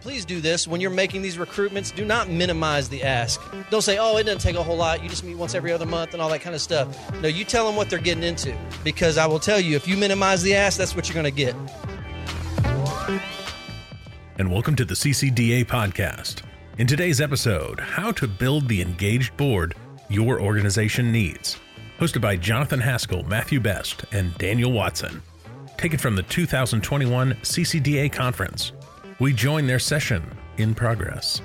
please do this when you're making these recruitments. Do not minimize the ask. Don't say, "Oh, it doesn't take a whole lot. You just meet once every other month and all that kind of stuff." No, you tell them what they're getting into because I will tell you, if you minimize the ask, that's what you're going to get. And welcome to the CCDA podcast. In today's episode, how to build the engaged board your organization needs. Hosted by Jonathan Haskell, Matthew Best, and Daniel Watson. Taken from the 2021 CCDA conference. We join their session in progress.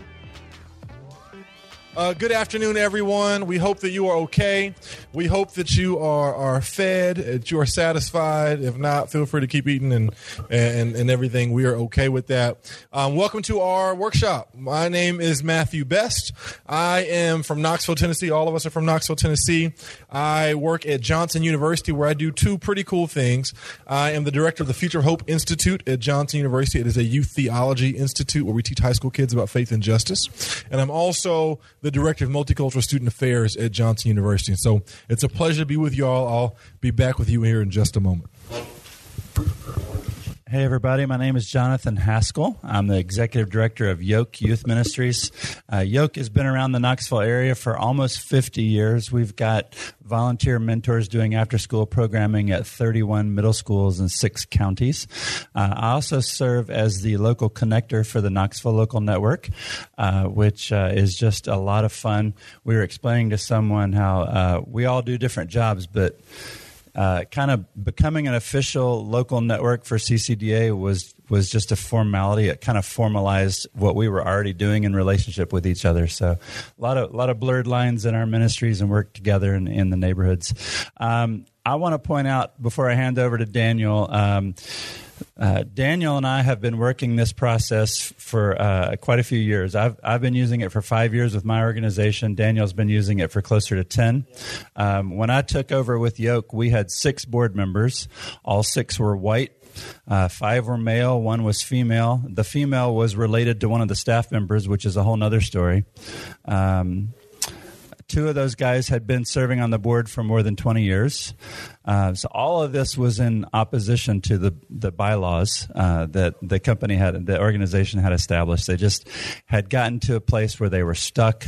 Uh, good afternoon, everyone. We hope that you are okay. We hope that you are, are fed, that you are satisfied. If not, feel free to keep eating and and, and everything. We are okay with that. Um, welcome to our workshop. My name is Matthew Best. I am from Knoxville, Tennessee. All of us are from Knoxville, Tennessee. I work at Johnson University where I do two pretty cool things. I am the director of the Future Hope Institute at Johnson University. It is a youth theology institute where we teach high school kids about faith and justice. And I'm also the director of multicultural student affairs at Johnson University. So it's a pleasure to be with you all. I'll be back with you here in just a moment. Hey, everybody. My name is Jonathan Haskell. I'm the executive director of Yoke Youth Ministries. Uh, Yoke has been around the Knoxville area for almost 50 years. We've got volunteer mentors doing after school programming at 31 middle schools in six counties. Uh, I also serve as the local connector for the Knoxville Local Network, uh, which uh, is just a lot of fun. We were explaining to someone how uh, we all do different jobs, but uh, kind of becoming an official local network for CCDA was was just a formality. It kind of formalized what we were already doing in relationship with each other. So a lot of a lot of blurred lines in our ministries and work together in, in the neighborhoods. Um, I want to point out before I hand over to Daniel. Um, uh, Daniel and I have been working this process for uh, quite a few years. I've, I've been using it for five years with my organization. Daniel's been using it for closer to 10. Um, when I took over with Yoke, we had six board members. All six were white. Uh, five were male, one was female. The female was related to one of the staff members, which is a whole other story. Um, two of those guys had been serving on the board for more than 20 years. Uh, so all of this was in opposition to the the bylaws uh, that the company had, the organization had established. They just had gotten to a place where they were stuck,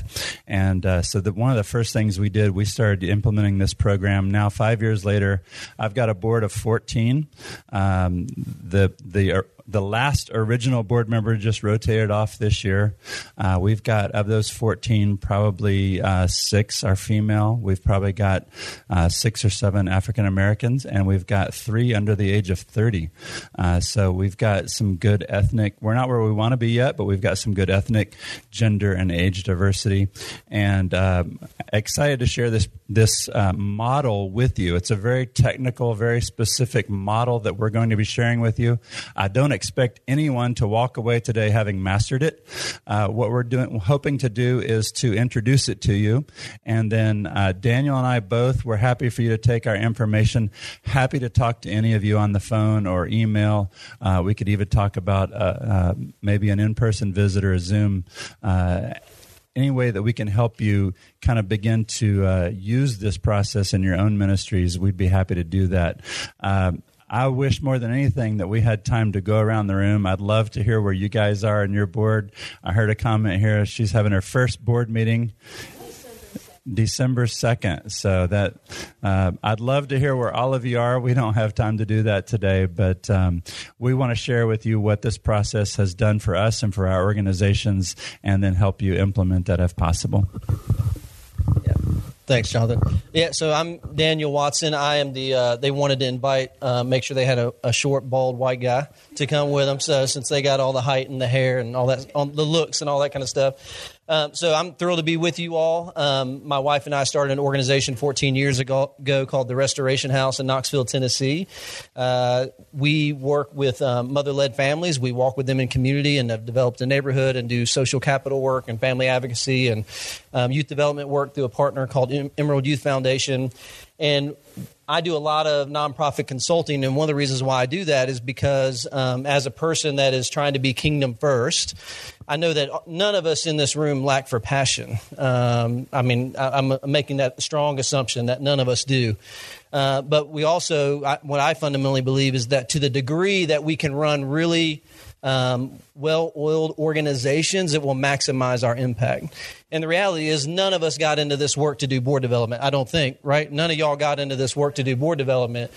and uh, so the, one of the first things we did, we started implementing this program. Now, five years later, I've got a board of 14. Um, the the the last original board member just rotated off this year. Uh, we've got of those 14, probably uh, six are female. We've probably got uh, six or seven African African Americans, and we've got three under the age of 30. Uh, so we've got some good ethnic, we're not where we want to be yet, but we've got some good ethnic, gender, and age diversity. And um, excited to share this, this uh, model with you. It's a very technical, very specific model that we're going to be sharing with you. I don't expect anyone to walk away today having mastered it. Uh, what we're doing, hoping to do is to introduce it to you. And then uh, Daniel and I both, we're happy for you to take our information. Happy to talk to any of you on the phone or email. Uh, we could even talk about uh, uh maybe an in person visit or a Zoom any way that we can help you kind of begin to uh, use this process in your own ministries, we'd be happy to do that. Um, I wish more than anything that we had time to go around the room. I'd love to hear where you guys are in your board. I heard a comment here. She's having her first board meeting December 2nd. So that uh, I'd love to hear where all of you are. We don't have time to do that today, but um, we want to share with you what this process has done for us and for our organizations and then help you implement that if possible. Yeah. Thanks, Jonathan. Yeah, so I'm Daniel Watson. I am the. Uh, they wanted to invite, uh, make sure they had a, a, short, bald, white guy to come with them. So since they got all the height and the hair and all that, the looks and all that kind of stuff, um, so I'm thrilled to be with you all. Um, my wife and I started an organization 14 years ago, ago called the Restoration House in Knoxville, Tennessee. Uh, we work with um, mother-led families. We walk with them in community and have developed a neighborhood and do social capital work and family advocacy and um, youth development work through a partner called Emerald Youth Foundation. And I do a lot of nonprofit consulting, and one of the reasons why I do that is because, um, as a person that is trying to be kingdom first, I know that none of us in this room lack for passion. Um, I mean, I, am making that strong assumption that none of us do. Uh, but we also, I, what I fundamentally believe is that to the degree that we can run really um, well oiled organizations, that will maximize our impact. And the reality is, none of us got into this work to do board development. I don't think, right? None of y'all got into this work to do board development.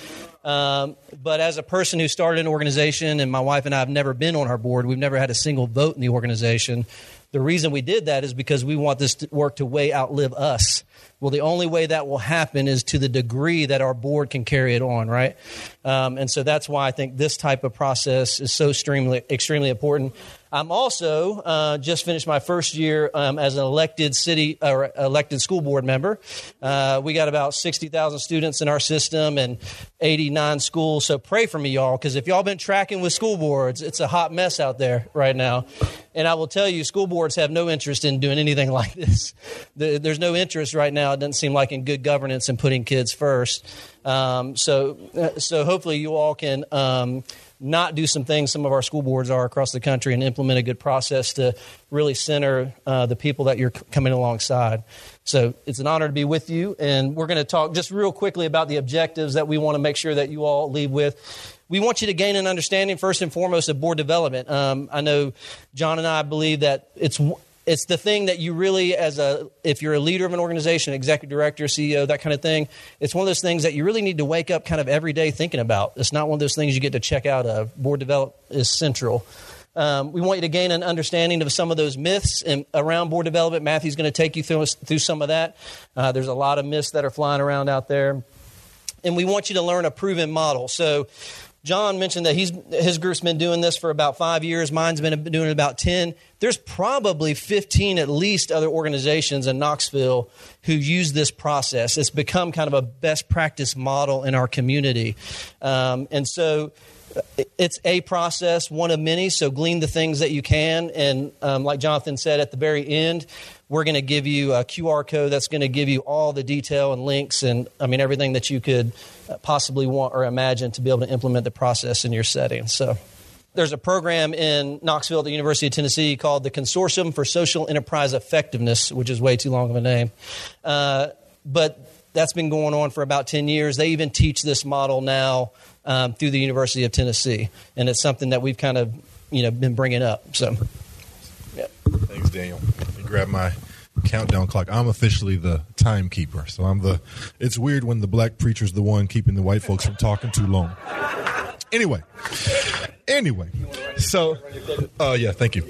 Um, but as a person who started an organization, and my wife and I have never been on our board, we've never had a single vote in the organization. The reason we did that is because we want this work to way outlive us. Well, the only way that will happen is to the degree that our board can carry it on, right? Um, and so that's why I think this type of process is so extremely, extremely important. I'm also uh, just finished my first year um, as an elected city or elected school board member. Uh, we got about sixty thousand students in our system and eighty nine schools. So pray for me, y'all, because if y'all been tracking with school boards, it's a hot mess out there right now. And I will tell you, school boards have no interest in doing anything like this. There's no interest right now. It doesn't seem like in good governance and putting kids first. Um, so, uh, so hopefully you all can. Um, not do some things some of our school boards are across the country and implement a good process to really center uh, the people that you're coming alongside. So it's an honor to be with you, and we're going to talk just real quickly about the objectives that we want to make sure that you all leave with. We want you to gain an understanding, first and foremost, of board development. Um, I know John and I believe that it's it's the thing that you really as a if you're a leader of an organization executive director ceo that kind of thing it's one of those things that you really need to wake up kind of every day thinking about. It's not one of those things you get to check out of. Board develop is central. Um, we want you to gain an understanding of some of those myths and around board development. Matthew's going to take you through, through some of that. Uh, there's a lot of myths that are flying around out there. And we want you to learn a proven model. So John mentioned that he's, his group's been doing this for about five years. Mine's been doing it about 10. There's probably 15 at least other organizations in Knoxville who use this process. It's become kind of a best practice model in our community. Um, and so it's a process, one of many. So glean the things that you can. And um, like Jonathan said at the very end, we're going to give you a QR code that's going to give you all the detail and links and, I mean, everything that you could uh, possibly want or imagine to be able to implement the process in your setting. So there's a program in Knoxville at the University of Tennessee called the Consortium for Social Enterprise Effectiveness, which is way too long of a name. Uh, but that's been going on for about 10 years. They even teach this model now um, through the University of Tennessee, and it's something that we've kind of you know been bringing up. So, yeah. Thanks, Daniel grab my countdown clock. I'm officially the timekeeper. So I'm the. It's weird when the black preacher's the one keeping the white folks from talking too long. Anyway, anyway, so uh, yeah, thank you.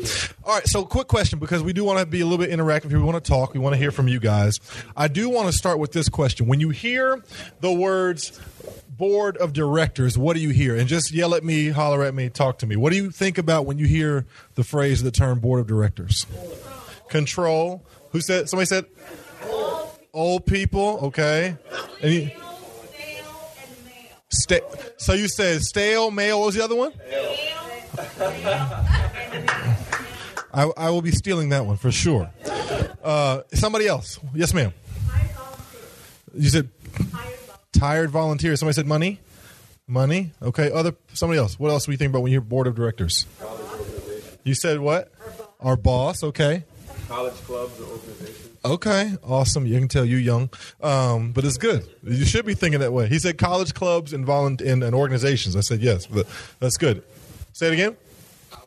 All right, so quick question because we do want to be a little bit interactive here. We want to talk. We want to hear from you guys. I do want to start with this question: When you hear the words board of directors, what do you hear? And just yell at me, holler at me, talk to me. What do you think about when you hear the phrase, the term board of directors? Control. Who said? Somebody said old people. Okay. And you, sta- so you said stale, male. What was the other one? I, I will be stealing that one for sure. Uh, somebody else. Yes, ma'am. You said tired volunteers. Somebody said money. Money. Okay. Other. Somebody else. What else do you think about when you're board of directors? You said what? Our boss. Okay college clubs or organizations. Okay, awesome. You can tell you young, um, but it's good. You should be thinking that way. He said college clubs and volunteer and, and organizations. I said yes, but that's good. Say it again.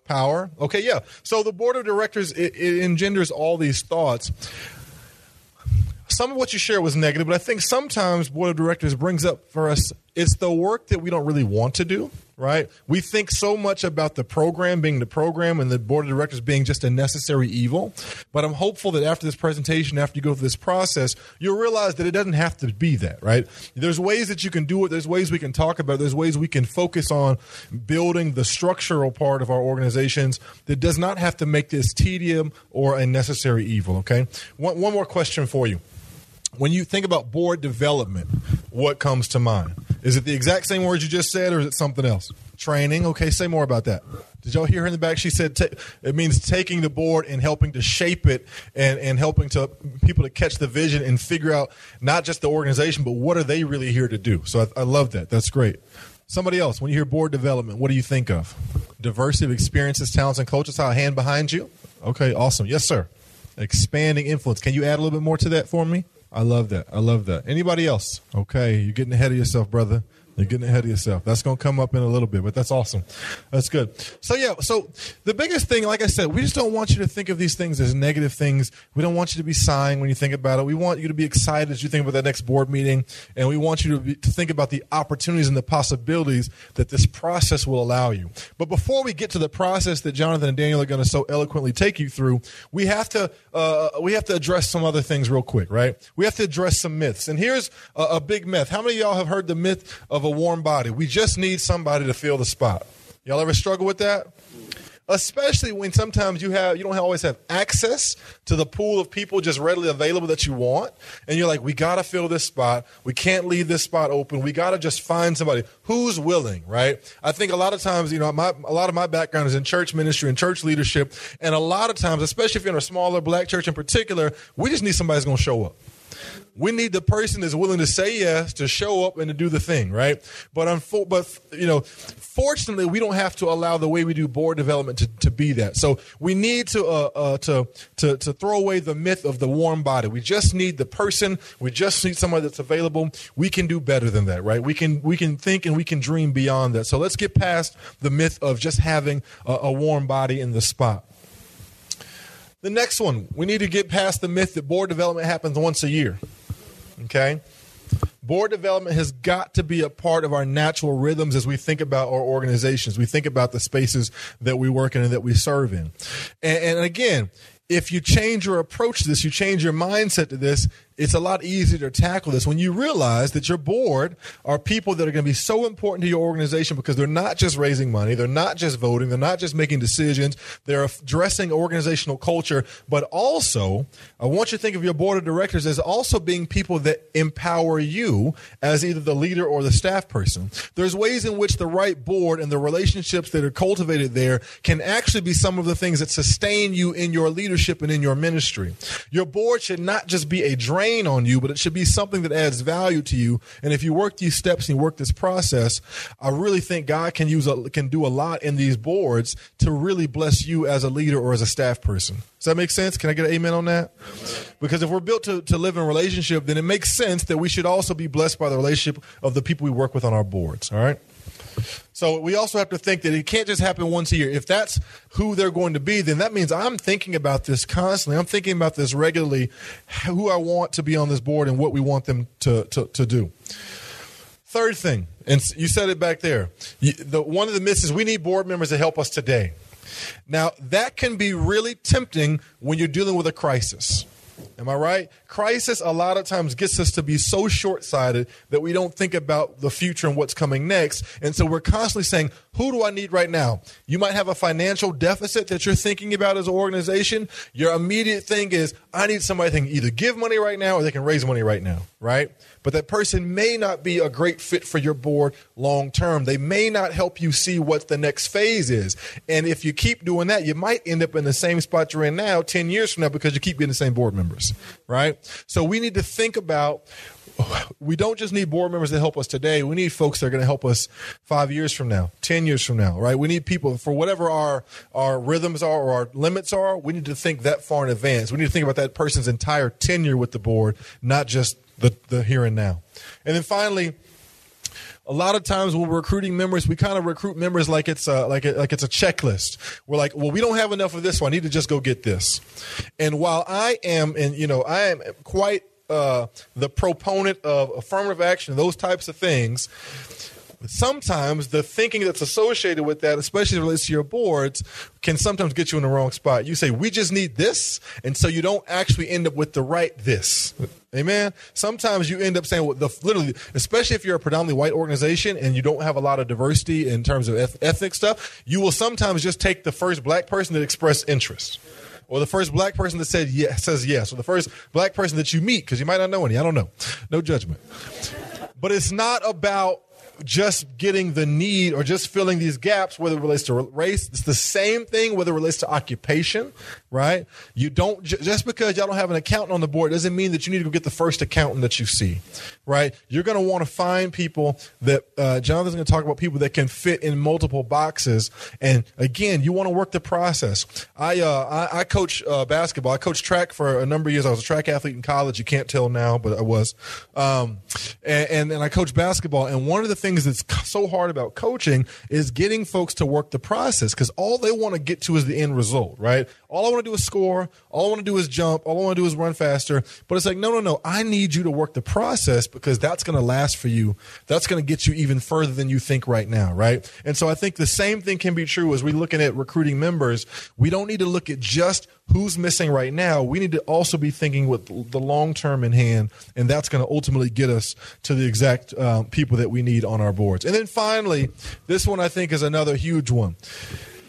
Power. Okay, yeah. So the board of directors it, it engenders all these thoughts. Some of what you share was negative, but I think sometimes board of directors brings up for us it's the work that we don't really want to do right? We think so much about the program being the program and the board of directors being just a necessary evil. But I'm hopeful that after this presentation, after you go through this process, you'll realize that it doesn't have to be that, right? There's ways that you can do it. There's ways we can talk about. It. There's ways we can focus on building the structural part of our organizations that does not have to make this tedium or a necessary evil. Okay. One, one more question for you. When you think about board development, what comes to mind? Is it the exact same words you just said, or is it something else? Training. Okay, say more about that. Did y'all hear her in the back? She said it means taking the board and helping to shape it and, and helping to people to catch the vision and figure out not just the organization, but what are they really here to do. So I, I love that. That's great. Somebody else, when you hear board development, what do you think of? Diversity of experiences, talents, and cultures. How a hand behind you? Okay, awesome. Yes, sir. Expanding influence. Can you add a little bit more to that for me? I love that. I love that. Anybody else? Okay, you're getting ahead of yourself, brother. You're getting ahead of yourself. That's going to come up in a little bit, but that's awesome. That's good. So yeah, so the biggest thing, like I said, we just don't want you to think of these things as negative things. We don't want you to be sighing when you think about it. We want you to be excited as you think about that next board meeting, and we want you to, be, to think about the opportunities and the possibilities that this process will allow you. But before we get to the process that Jonathan and Daniel are going to so eloquently take you through, we have to uh, we have to address some other things real quick, right? We have to address some myths. And here's a, a big myth. How many of y'all have heard the myth of a warm body? We just need somebody to fill the spot. Y'all ever struggle with that? especially when sometimes you have you don't always have access to the pool of people just readily available that you want and you're like we got to fill this spot we can't leave this spot open we got to just find somebody who's willing right i think a lot of times you know my, a lot of my background is in church ministry and church leadership and a lot of times especially if you're in a smaller black church in particular we just need somebody to show up we need the person that's willing to say yes to show up and to do the thing, right? But unfo- but you know, fortunately, we don't have to allow the way we do board development to, to be that. So we need to uh, uh, to to to throw away the myth of the warm body. We just need the person. We just need somebody that's available. We can do better than that, right? We can we can think and we can dream beyond that. So let's get past the myth of just having a, a warm body in the spot. The next one, we need to get past the myth that board development happens once a year. Okay? Board development has got to be a part of our natural rhythms as we think about our organizations. We think about the spaces that we work in and that we serve in. And, and again, if you change your approach to this, you change your mindset to this, it's a lot easier to tackle this when you realize that your board are people that are going to be so important to your organization because they're not just raising money, they're not just voting, they're not just making decisions, they're addressing organizational culture, but also, I want you to think of your board of directors as also being people that empower you as either the leader or the staff person. There's ways in which the right board and the relationships that are cultivated there can actually be some of the things that sustain you in your leadership and in your ministry. Your board should not just be a drain on you, but it should be something that adds value to you. And if you work these steps and you work this process, I really think God can use a, can do a lot in these boards to really bless you as a leader or as a staff person. Does that make sense? Can I get an amen on that? Because if we're built to, to live in relationship, then it makes sense that we should also be blessed by the relationship of the people we work with on our boards. All right. So we also have to think that it can't just happen once a year. If that's who they're going to be, then that means I'm thinking about this constantly. I'm thinking about this regularly, who I want to be on this board and what we want them to, to, to do. Third thing, and you said it back there. The, one of the is we need board members to help us today. Now, that can be really tempting when you're dealing with a crisis. Am I right? Crisis a lot of times gets us to be so short sighted that we don't think about the future and what's coming next. And so we're constantly saying, who do I need right now? You might have a financial deficit that you're thinking about as an organization. Your immediate thing is, I need somebody that can either give money right now or they can raise money right now, right? But that person may not be a great fit for your board long term. They may not help you see what the next phase is. And if you keep doing that, you might end up in the same spot you're in now 10 years from now because you keep getting the same board members, right? So we need to think about we don't just need board members to help us today. We need folks that are going to help us five years from now, ten years from now, right? We need people for whatever our our rhythms are or our limits are. We need to think that far in advance. We need to think about that person's entire tenure with the board, not just the the here and now. And then finally, a lot of times when we're recruiting members, we kind of recruit members like it's a, like a, like it's a checklist. We're like, well, we don't have enough of this, so I need to just go get this. And while I am, and you know, I am quite uh, the proponent of affirmative action, those types of things, sometimes the thinking that's associated with that, especially as relates to your boards, can sometimes get you in the wrong spot. You say, we just need this, and so you don't actually end up with the right this. Amen. Sometimes you end up saying, well, the, literally, especially if you're a predominantly white organization and you don't have a lot of diversity in terms of ethnic stuff, you will sometimes just take the first black person that expressed interest or the first black person that said yes says yes, or the first black person that you meet because you might not know any. I don't know. No judgment. But it's not about just getting the need or just filling these gaps, whether it relates to race. It's the same thing whether it relates to occupation, right? You don't just because y'all don't have an accountant on the board doesn't mean that you need to go get the first accountant that you see, right? You're going to want to find people that uh, Jonathan's going to talk about people that can fit in multiple boxes. And again, you want to work the process. I uh, I, I, coach uh, basketball. I coached track for a number of years. I was a track athlete in college. You can't tell now, but I was. Um, and, and and I coach basketball. And one of the things things that's so hard about coaching is getting folks to work the process because all they want to get to is the end result, right? All I want to do is score. All I want to do is jump. All I want to do is run faster. But it's like, no, no, no. I need you to work the process because that's going to last for you. That's going to get you even further than you think right now, right? And so I think the same thing can be true as we're looking at recruiting members. We don't need to look at just who's missing right now. We need to also be thinking with the long term in hand, and that's going to ultimately get us to the exact um, people that we need on our boards. And then finally, this one I think is another huge one.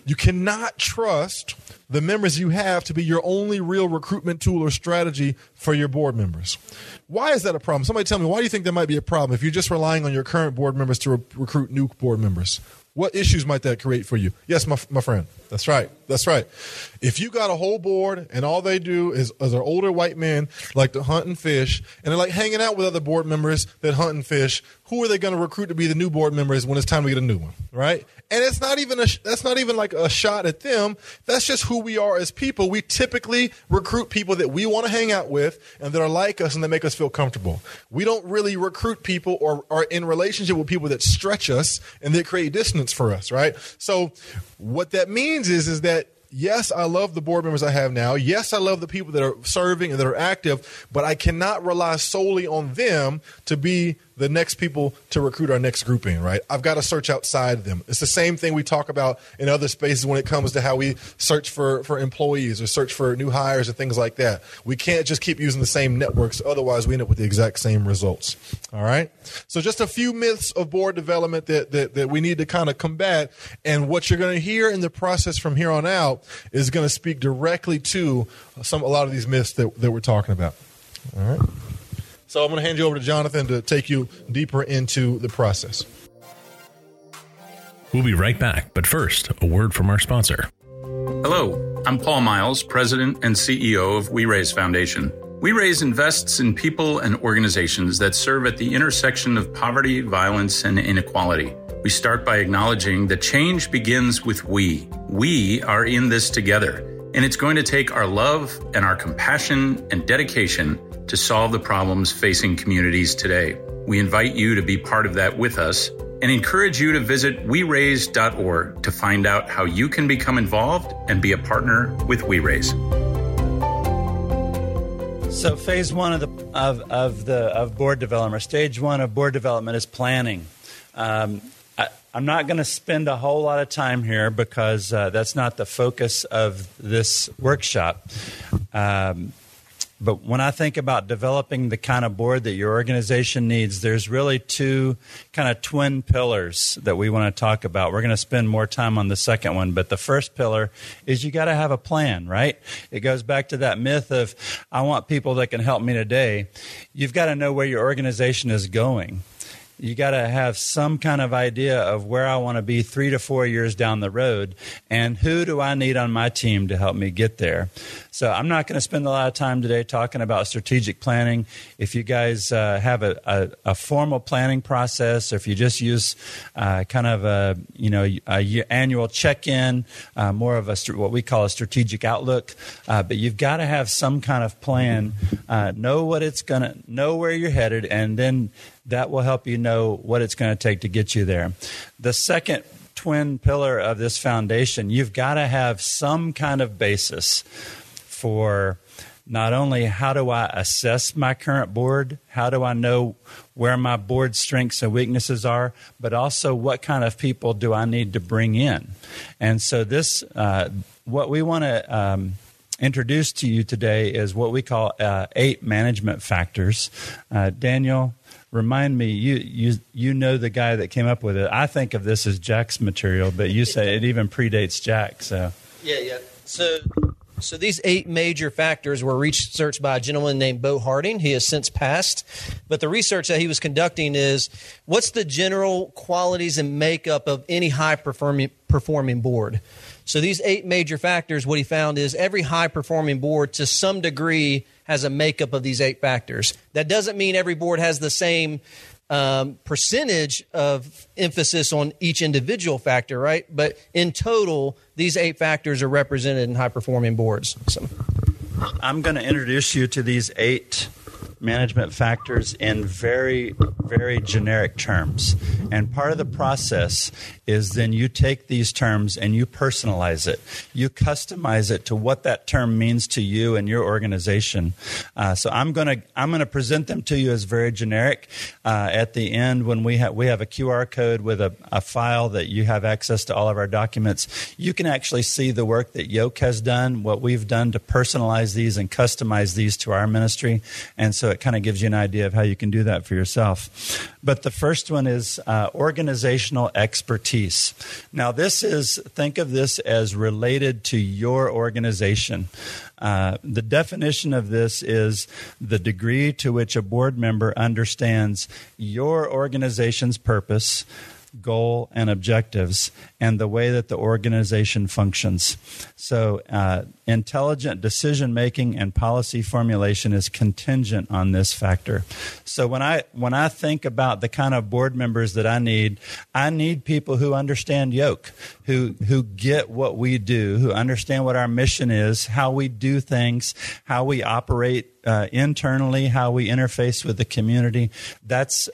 You cannot trust the members you have to be your only real recruitment tool or strategy for your board members. Why is that a problem? Somebody tell me, why do you think that might be a problem if you're just relying on your current board members to re- recruit new board members? What issues might that create for you? Yes, my, my friend. That's right. That's right. If you got a whole board and all they do is, is are older white men like to hunt and fish, and they're like hanging out with other board members that hunt and fish, who are they going to recruit to be the new board members when it's time to get a new one, right? And it's not even a that's not even like a shot at them. That's just who we are as people. We typically recruit people that we want to hang out with and that are like us and that make us feel comfortable. We don't really recruit people or are in relationship with people that stretch us and that create distance for us, right? So what that means is is that yes, I love the board members I have now. Yes, I love the people that are serving and that are active, but I cannot rely solely on them to be the next people to recruit our next group in, right? I've got to search outside them. It's the same thing we talk about in other spaces when it comes to how we search for, for employees or search for new hires and things like that. We can't just keep using the same networks, otherwise, we end up with the exact same results. All right? So, just a few myths of board development that, that, that we need to kind of combat. And what you're going to hear in the process from here on out is going to speak directly to some a lot of these myths that, that we're talking about. All right? So I'm going to hand you over to Jonathan to take you deeper into the process. We'll be right back, but first, a word from our sponsor. Hello, I'm Paul Miles, President and CEO of We Raise Foundation. We Raise invests in people and organizations that serve at the intersection of poverty, violence, and inequality. We start by acknowledging that change begins with we. We are in this together, and it's going to take our love and our compassion and dedication to solve the problems facing communities today. We invite you to be part of that with us and encourage you to visit WeRaise.org to find out how you can become involved and be a partner with WeRaise. So phase one of the of, of the of board development, or stage one of board development is planning. Um, I, am not going to spend a whole lot of time here because uh, that's not the focus of this workshop. Um, but when I think about developing the kind of board that your organization needs, there's really two kind of twin pillars that we want to talk about. We're going to spend more time on the second one, but the first pillar is you got to have a plan, right? It goes back to that myth of I want people that can help me today. You've got to know where your organization is going you got to have some kind of idea of where I want to be three to four years down the road, and who do I need on my team to help me get there. So I'm not going to spend a lot of time today talking about strategic planning. If you guys uh, have a, a, a, formal planning process, or if you just use uh, kind of a you know a annual check-in, uh, more of a what we call a strategic outlook, uh, but you've got to have some kind of plan. Uh, know what it's going to know where you're headed, and then that will help you know what it's going to take to get you there. The second twin pillar of this foundation, you've got to have some kind of basis for not only how do I assess my current board, how do I know where my board strengths and weaknesses are, but also what kind of people do I need to bring in. And so, this, uh, what we want to um, introduce to you today is what we call uh, eight management factors. Uh, Daniel, remind me you you you know the guy that came up with it i think of this as jack's material but you say it even predates jack so yeah yeah so so these eight major factors were researched by a gentleman named Bo Harding. He has since passed, but the research that he was conducting is what's the general qualities and makeup of any high performing performing board. So these eight major factors, what he found is every high performing board to some degree has a makeup of these eight factors. That doesn't mean every board has the same um, percentage of emphasis on each individual factor, right? But in total, these eight factors are represented in high performing boards. So. I'm going to introduce you to these eight management factors in very very generic terms. And part of the process is then you take these terms and you personalize it. You customize it to what that term means to you and your organization. Uh, so I'm going to I'm going to present them to you as very generic. Uh, at the end, when we have we have a QR code with a, a file that you have access to all of our documents, you can actually see the work that Yoke has done, what we've done to personalize these and customize these to our ministry. And so it kind of gives you an idea of how you can do that for yourself. But the first one is uh, organizational expertise. Now, this is, think of this as related to your organization. Uh, the definition of this is the degree to which a board member understands your organization's purpose, goal, and objectives, and the way that the organization functions. So, uh, intelligent decision making and policy formulation is contingent on this factor. So, when I when I think about the kind of board members that I need, I need people who understand yoke, who who get what we do, who understand what our mission is, how we do things, how we operate uh, internally, how we interface with the community. That's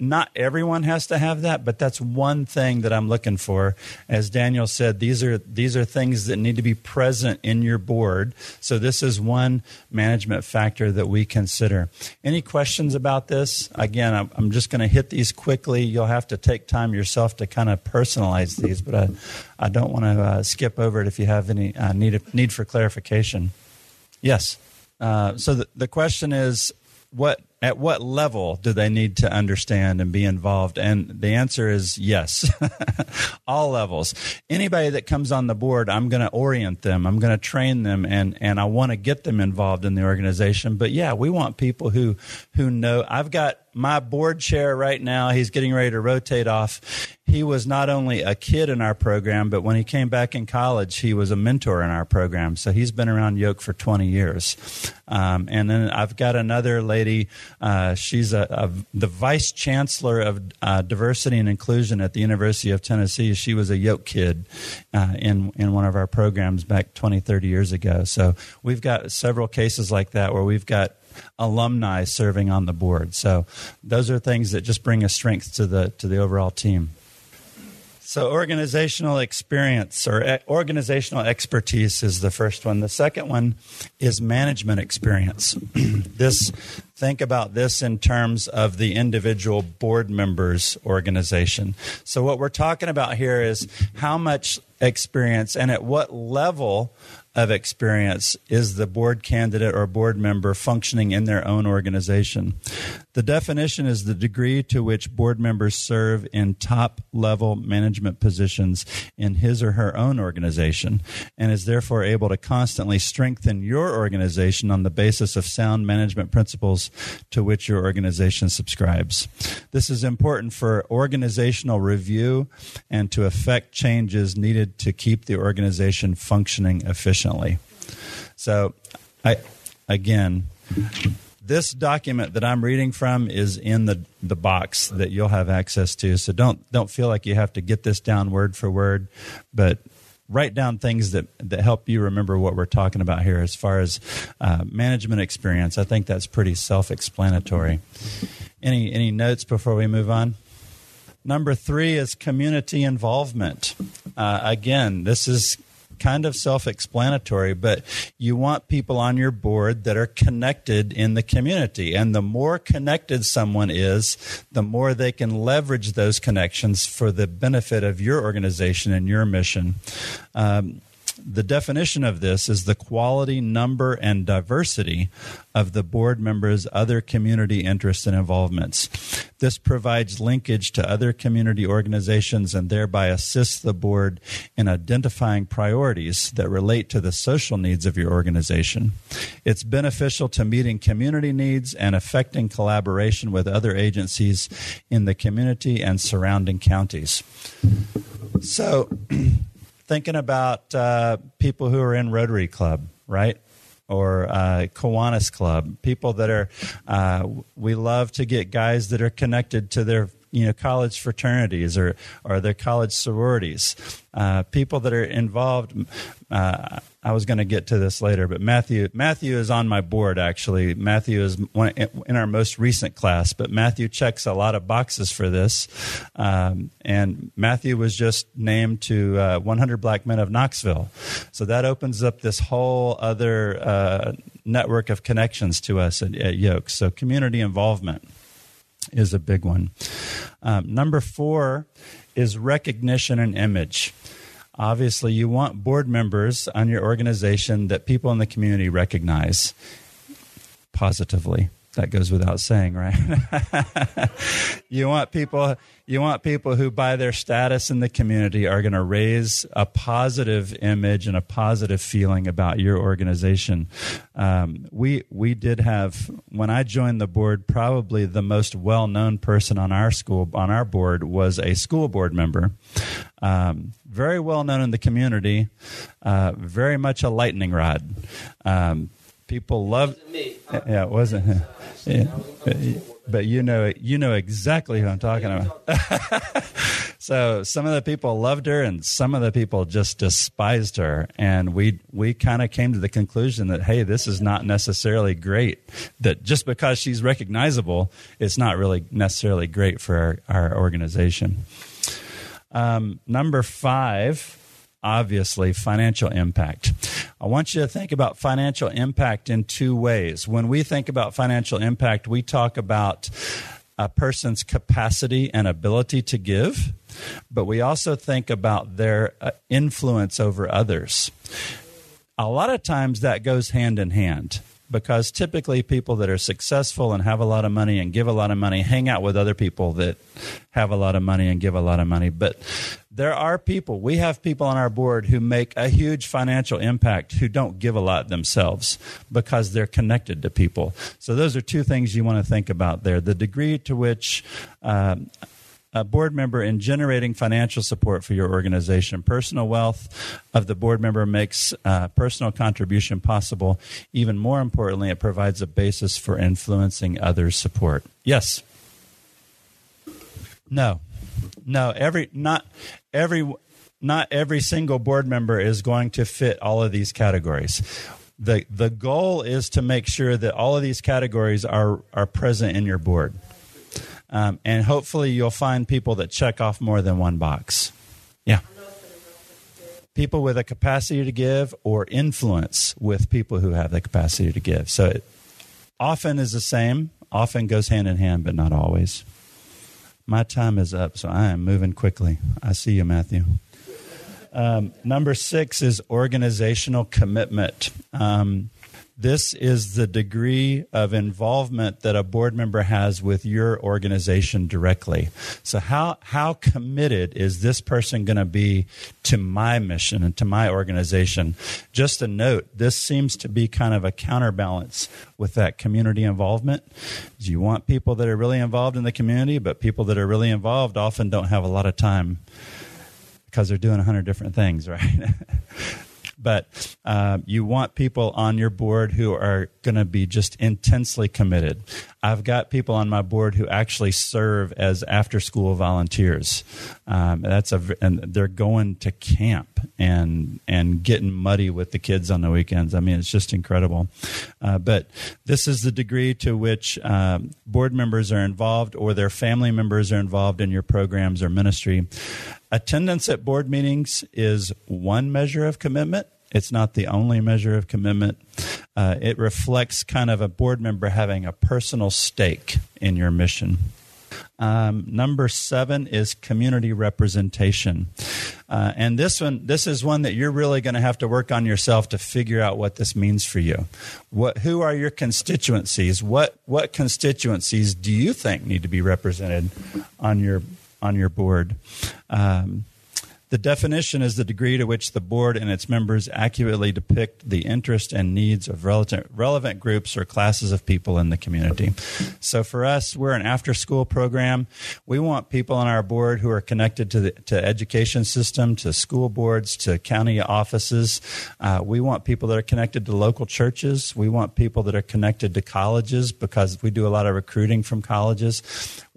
not everyone has to have that, but that's one thing that I'm looking for. As Daniel said, these are these are things that need to be present in your board. So this is one management factor that we consider. Any questions about this? Again, I'm, just going to hit these quickly. You'll have to take time yourself to kind of personalize these, but I, I don't want to uh, skip over it if you have any uh, need need for clarification. Yes. Uh, so the, the question is what at what level do they need to understand and be involved? And the answer is yes, all levels. Anybody that comes on the board, I'm going to orient them, I'm going to train them, and and I want to get them involved in the organization. But yeah, we want people who who know. I've got my board chair right now. He's getting ready to rotate off. He was not only a kid in our program, but when he came back in college, he was a mentor in our program. So he's been around Yoke for 20 years. Um, and then I've got another lady. Uh, she's a, a, the vice chancellor of uh, diversity and inclusion at the University of Tennessee. She was a Yoke kid uh, in in one of our programs back 20, 30 years ago. So we've got several cases like that where we've got alumni serving on the board. So those are things that just bring a strength to the to the overall team. So, organizational experience or organizational expertise is the first one. The second one is management experience. this, think about this in terms of the individual board members' organization. So, what we're talking about here is how much experience and at what level of experience is the board candidate or board member functioning in their own organization. The definition is the degree to which board members serve in top level management positions in his or her own organization and is therefore able to constantly strengthen your organization on the basis of sound management principles to which your organization subscribes. This is important for organizational review and to effect changes needed to keep the organization functioning efficiently efficiently. So, I again, this document that I'm reading from is in the the box that you'll have access to. So don't don't feel like you have to get this down word for word, but write down things that that help you remember what we're talking about here as far as uh, management experience. I think that's pretty self-explanatory. Any any notes before we move on? Number three is community involvement. Uh, again, this is kind of self explanatory, but you want people on your board that are connected in the community. And the more connected someone is, the more they can leverage those connections for the benefit of your organization and your mission. Um, the definition of this is the quality, number, and diversity of the board members' other community interests and involvements. This provides linkage to other community organizations and thereby assists the board in identifying priorities that relate to the social needs of your organization. It's beneficial to meeting community needs and affecting collaboration with other agencies in the community and surrounding counties. So, thinking about uh, people who are in Rotary Club, right? Or uh, Kiwanis Club, people that are, uh, we love to get guys that are connected to their you know college fraternities or or their college sororities, uh, people that are involved. Uh, I was going to get to this later, but Matthew Matthew is on my board. Actually, Matthew is one, in our most recent class, but Matthew checks a lot of boxes for this. Um, and Matthew was just named to uh, 100 Black Men of Knoxville, so that opens up this whole other uh, network of connections to us at, at Yoke. So community involvement is a big one. Um, number four is recognition and image. Obviously, you want board members on your organization that people in the community recognize positively. That goes without saying, right? you want people you want people who by their status in the community are going to raise a positive image and a positive feeling about your organization. Um, we we did have when I joined the board, probably the most well known person on our school on our board was a school board member. Um, very well known in the community, uh, very much a lightning rod. Um, people love. Me. Yeah, it wasn't. Yeah, but you know, you know exactly who I'm talking about. so some of the people loved her, and some of the people just despised her. And we we kind of came to the conclusion that hey, this is not necessarily great. That just because she's recognizable, it's not really necessarily great for our, our organization. Um, number five obviously financial impact. I want you to think about financial impact in two ways. When we think about financial impact, we talk about a person's capacity and ability to give, but we also think about their uh, influence over others. A lot of times that goes hand in hand because typically people that are successful and have a lot of money and give a lot of money hang out with other people that have a lot of money and give a lot of money. But there are people, we have people on our board who make a huge financial impact who don't give a lot themselves because they're connected to people. So those are two things you want to think about there. The degree to which um, a board member in generating financial support for your organization. Personal wealth of the board member makes uh, personal contribution possible. Even more importantly, it provides a basis for influencing others' support. Yes. No. No, every not every not every single board member is going to fit all of these categories. The the goal is to make sure that all of these categories are are present in your board. Um, and hopefully you'll find people that check off more than one box. Yeah. People with a capacity to give or influence with people who have the capacity to give. So it often is the same, often goes hand in hand, but not always. My time is up, so I am moving quickly. I see you, Matthew. Um, number six is organizational commitment. Um, this is the degree of involvement that a board member has with your organization directly. So how how committed is this person going to be to my mission and to my organization? Just a note, this seems to be kind of a counterbalance with that community involvement. You want people that are really involved in the community, but people that are really involved often don't have a lot of time because they're doing a hundred different things, right? But uh, you want people on your board who are going to be just intensely committed. I've got people on my board who actually serve as after school volunteers. Um, that's a and they're going to camp and and getting muddy with the kids on the weekends. I mean, it's just incredible. Uh, but this is the degree to which um, board members are involved or their family members are involved in your programs or ministry. Attendance at board meetings is one measure of commitment. It's not the only measure of commitment. Uh, it reflects kind of a board member having a personal stake in your mission. Um, number seven is community representation, uh, and this one, this is one that you're really going to have to work on yourself to figure out what this means for you. What, who are your constituencies? What, what constituencies do you think need to be represented on your on your board? Um, The definition is the degree to which the board and its members accurately depict the interest and needs of relevant, relevant groups or classes of people in the community. So for us, we're an after school program. We want people on our board who are connected to the to education system, to school boards, to county offices. Uh, we want people that are connected to local churches. We want people that are connected to colleges because we do a lot of recruiting from colleges.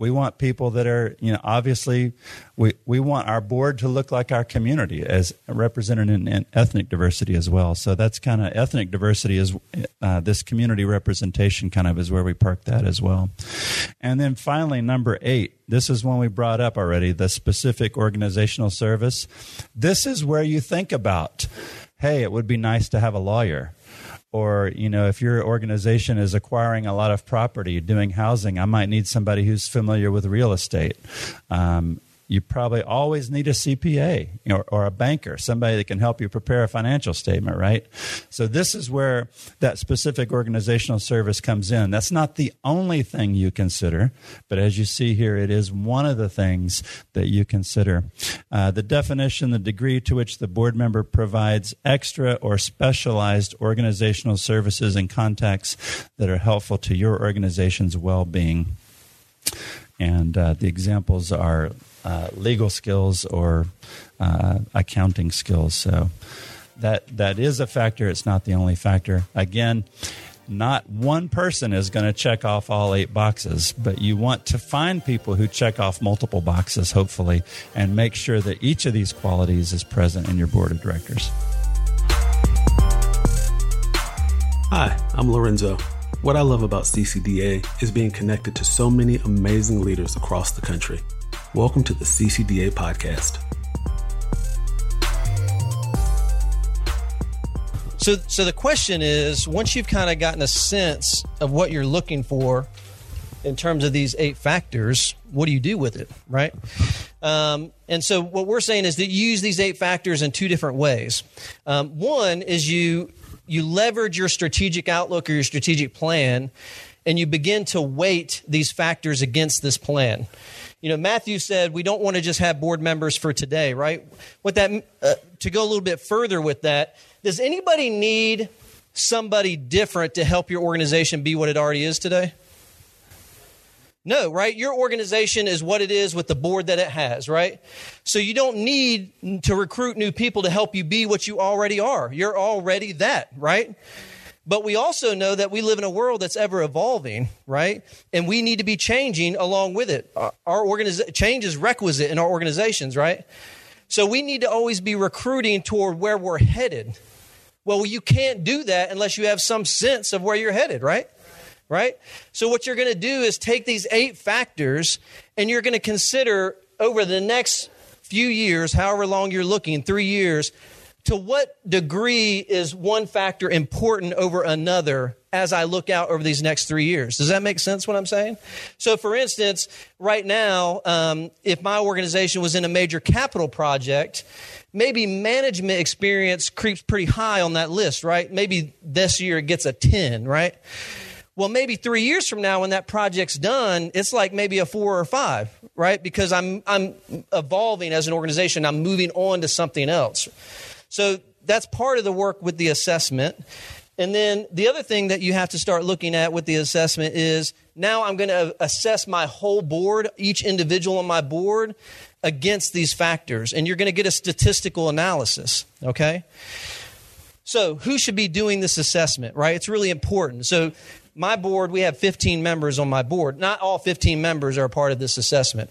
We want people that are, you know, obviously we, we want our board to look like our community as represented in, in ethnic diversity as well. So that's kind of ethnic diversity is uh, this community representation kind of is where we park that as well. And then finally, number eight, this is one we brought up already, the specific organizational service. This is where you think about, hey, it would be nice to have a lawyer or you know if your organization is acquiring a lot of property doing housing i might need somebody who's familiar with real estate. Um, you probably always need a CPA or, or, a banker, somebody that can help you prepare a financial statement, right? So this is where that specific organizational service comes in. That's not the only thing you consider, but as you see here, it is one of the things that you consider. Uh, the definition, the degree to which the board member provides extra or specialized organizational services and contacts that are helpful to your organization's well-being. And uh, the examples are uh, legal skills or uh, accounting skills. So that that is a factor. It's not the only factor. Again, not one person is going to check off all eight boxes, but you want to find people who check off multiple boxes, hopefully, and make sure that each of these qualities is present in your board of directors. Hi, I'm Lorenzo. What I love about CCDA is being connected to so many amazing leaders across the country. Welcome to the CCDA podcast. So, so the question is once you've kind of gotten a sense of what you're looking for in terms of these eight factors, what do you do with it, right? Um, and so, what we're saying is that you use these eight factors in two different ways. Um, one is you you leverage your strategic outlook or your strategic plan, and you begin to weight these factors against this plan you know, Matthew said we don't want to just have board members for today, right? What that uh, to go a little bit further with that, does anybody need somebody different to help your organization be what it already is today? No, right? Your organization is what it is with the board that it has, right? So you don't need to recruit new people to help you be what you already are. You're already that, right? But we also know that we live in a world that's ever evolving, right? And we need to be changing along with it. Our organiza- change is requisite in our organizations, right? So we need to always be recruiting toward where we're headed. Well, you can't do that unless you have some sense of where you're headed, right? Right? So what you're going to do is take these eight factors and you're going to consider over the next few years, however long you're looking, 3 years, to what degree is one factor important over another as I look out over these next three years? Does that make sense what I'm saying? So, for instance, right now, um, if my organization was in a major capital project, maybe management experience creeps pretty high on that list, right? Maybe this year it gets a 10, right? Well, maybe three years from now, when that project's done, it's like maybe a four or five, right? Because I'm I'm evolving as an organization. I'm moving on to something else. So that's part of the work with the assessment. And then the other thing that you have to start looking at with the assessment is now I'm going to assess my whole board, each individual on my board against these factors. And you're going to get a statistical analysis, okay? So, who should be doing this assessment, right? It's really important. So, my board, we have 15 members on my board. Not all 15 members are a part of this assessment.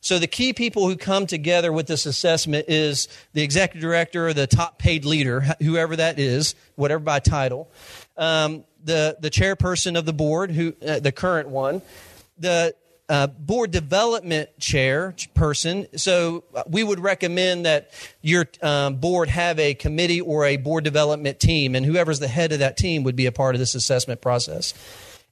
So the key people who come together with this assessment is the executive director or the top paid leader, whoever that is, whatever by title, um, the the chairperson of the board, who uh, the current one, the uh, board development chair person. So uh, we would recommend that your um, board have a committee or a board development team, and whoever's the head of that team would be a part of this assessment process.